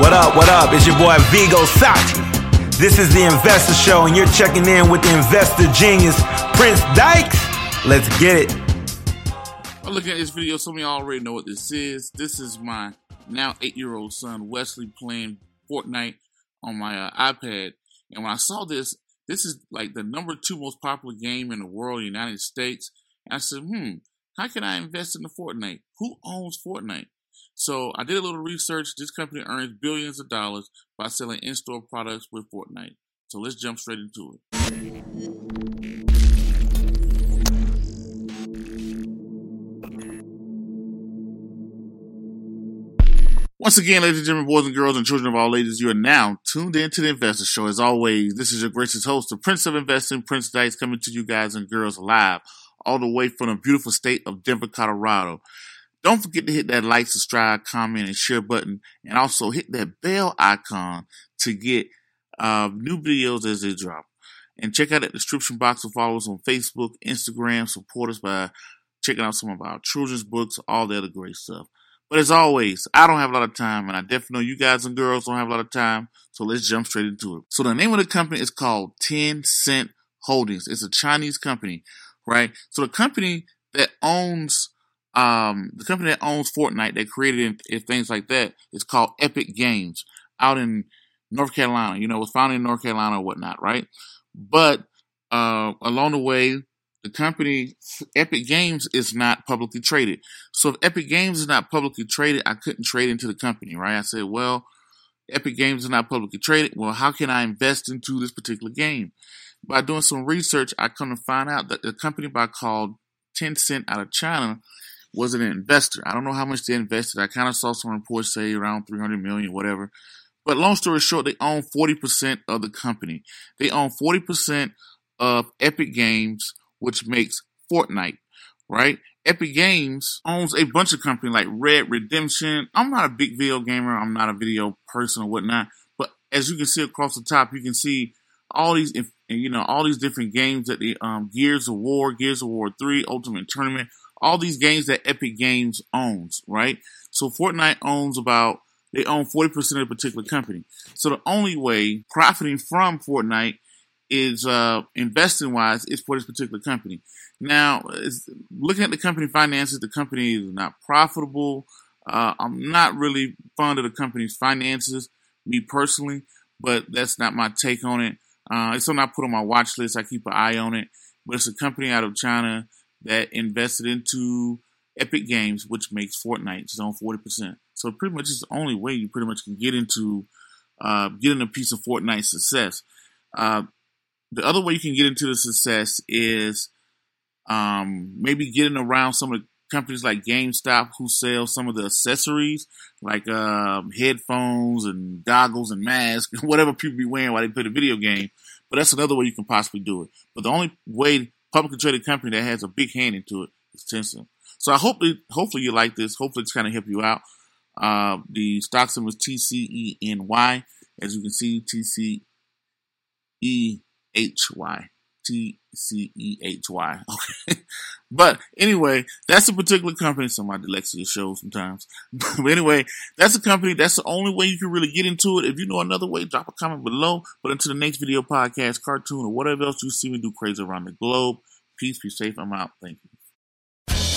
What up, what up? It's your boy Vigo Sati. This is the Investor Show, and you're checking in with the investor genius, Prince Dykes. Let's get it. I'm looking at this video, some of y'all already know what this is. This is my now eight year old son, Wesley, playing Fortnite on my uh, iPad. And when I saw this, this is like the number two most popular game in the world, United States. And I said, hmm, how can I invest in the Fortnite? Who owns Fortnite? So I did a little research. This company earns billions of dollars by selling in-store products with Fortnite. So let's jump straight into it. Once again, ladies and gentlemen, boys and girls, and children of all ages, you are now tuned in to the Investor Show. As always, this is your gracious host, the Prince of Investing, Prince Dykes, coming to you guys and girls live all the way from the beautiful state of Denver, Colorado. Don't forget to hit that like, subscribe, comment, and share button, and also hit that bell icon to get uh, new videos as they drop. And check out that description box to follow us on Facebook, Instagram, support us by checking out some of our children's books, all the other great stuff. But as always, I don't have a lot of time, and I definitely know you guys and girls don't have a lot of time, so let's jump straight into it. So the name of the company is called Tencent Holdings. It's a Chinese company, right? So the company that owns um, the company that owns Fortnite that created it, things like that is called Epic Games out in North Carolina. You know, was founded in North Carolina or whatnot, right? But uh, along the way, the company Epic Games is not publicly traded. So if Epic Games is not publicly traded, I couldn't trade into the company, right? I said, well, Epic Games is not publicly traded. Well, how can I invest into this particular game? By doing some research, I come to find out that the company by called Tencent out of China was an investor. I don't know how much they invested. I kind of saw some reports say around 300 million, whatever. But long story short, they own 40% of the company. They own 40% of Epic Games, which makes Fortnite, right? Epic Games owns a bunch of companies like Red Redemption. I'm not a big video gamer. I'm not a video person or whatnot. But as you can see across the top, you can see all these, you know, all these different games that the um, Gears of War, Gears of War 3, Ultimate Tournament, all these games that Epic Games owns, right? So Fortnite owns about they own 40% of a particular company. So the only way profiting from Fortnite is uh, investing wise is for this particular company. Now, looking at the company finances, the company is not profitable. Uh, I'm not really fond of the company's finances, me personally, but that's not my take on it. Uh, it's something I put on my watch list. I keep an eye on it. But it's a company out of China that invested into Epic Games, which makes Fortnite its own 40%. So pretty much it's the only way you pretty much can get into uh, getting a piece of Fortnite success. Uh, the other way you can get into the success is um, maybe getting around some of the companies like GameStop who sell some of the accessories like um, headphones and goggles and masks, and whatever people be wearing while they play the video game. But that's another way you can possibly do it. But the only way publicly traded company that has a big hand into it is Tencent. So I hope hopefully you like this. Hopefully it's kind of help you out. Uh, the stock symbol is TCENY. As you can see, TCEHY. T C E H Y. Okay. but anyway, that's a particular company. Somebody dyslexia shows sometimes. but anyway, that's a company. That's the only way you can really get into it. If you know another way, drop a comment below. But until the next video, podcast, cartoon, or whatever else you see me do crazy around the globe. Peace, be safe. I'm out. Thank you.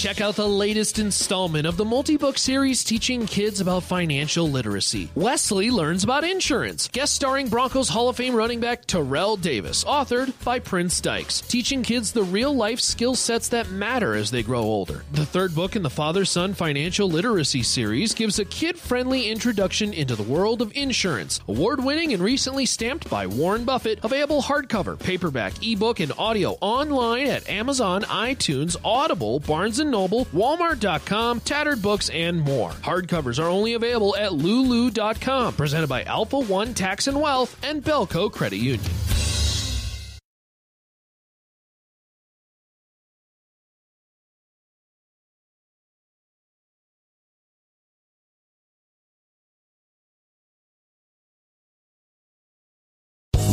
Check out the latest installment of the multi-book series teaching kids about financial literacy. Wesley learns about insurance. Guest starring Broncos Hall of Fame running back Terrell Davis, authored by Prince Dykes, teaching kids the real-life skill sets that matter as they grow older. The third book in the father-son financial literacy series gives a kid-friendly introduction into the world of insurance. Award-winning and recently stamped by Warren Buffett, available hardcover, paperback, ebook, and audio online at Amazon, iTunes, Audible, Barnes & Noble, Walmart.com, Tattered Books, and more. Hardcovers are only available at Lulu.com. Presented by Alpha One Tax and Wealth and Bellco Credit Union.